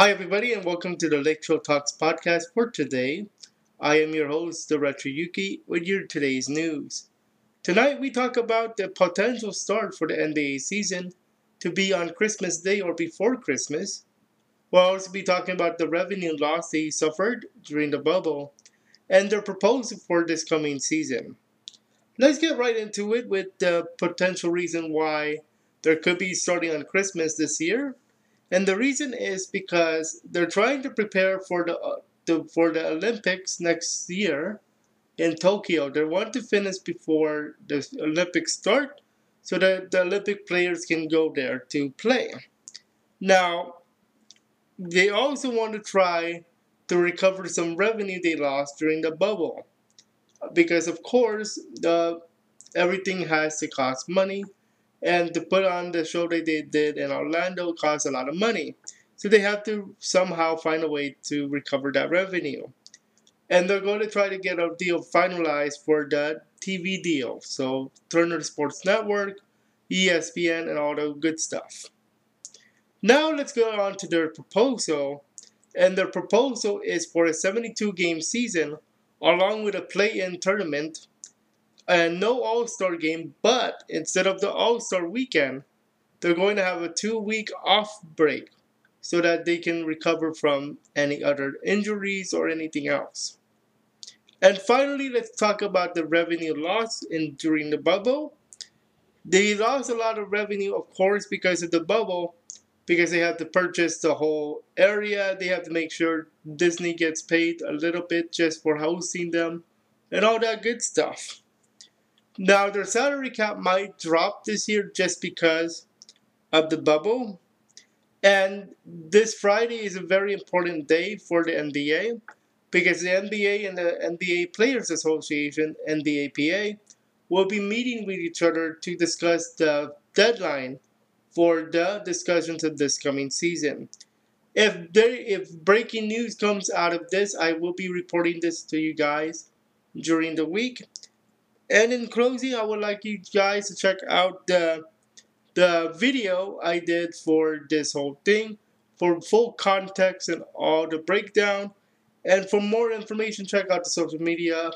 Hi, everybody, and welcome to the Show Talks podcast for today. I am your host, the Retro Yuki, with your today's news. Tonight, we talk about the potential start for the NBA season to be on Christmas Day or before Christmas. We'll also be talking about the revenue loss they suffered during the bubble and their proposal for this coming season. Let's get right into it with the potential reason why there could be starting on Christmas this year and the reason is because they're trying to prepare for the, uh, the for the Olympics next year in Tokyo. They want to finish before the Olympics start so that the Olympic players can go there to play. Now, they also want to try to recover some revenue they lost during the bubble. Because of course, the everything has to cost money and to put on the show that they did in Orlando costs a lot of money. So they have to somehow find a way to recover that revenue. And they're going to try to get a deal finalized for the TV deal. So Turner Sports Network, ESPN, and all the good stuff. Now let's go on to their proposal. And their proposal is for a 72 game season along with a play in tournament and no All Star game, but instead of the All Star weekend, they're going to have a two week off break so that they can recover from any other injuries or anything else. And finally, let's talk about the revenue loss in during the bubble. They lost a lot of revenue, of course, because of the bubble, because they have to purchase the whole area. They have to make sure Disney gets paid a little bit just for hosting them and all that good stuff. Now, their salary cap might drop this year just because of the bubble. And this Friday is a very important day for the NBA because the NBA and the NBA Players Association, NBAPA, will be meeting with each other to discuss the deadline for the discussions of this coming season. If there if breaking news comes out of this, I will be reporting this to you guys during the week. And in closing, I would like you guys to check out the the video I did for this whole thing for full context and all the breakdown. And for more information, check out the social media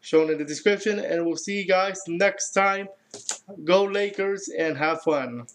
shown in the description. And we'll see you guys next time. Go Lakers and have fun.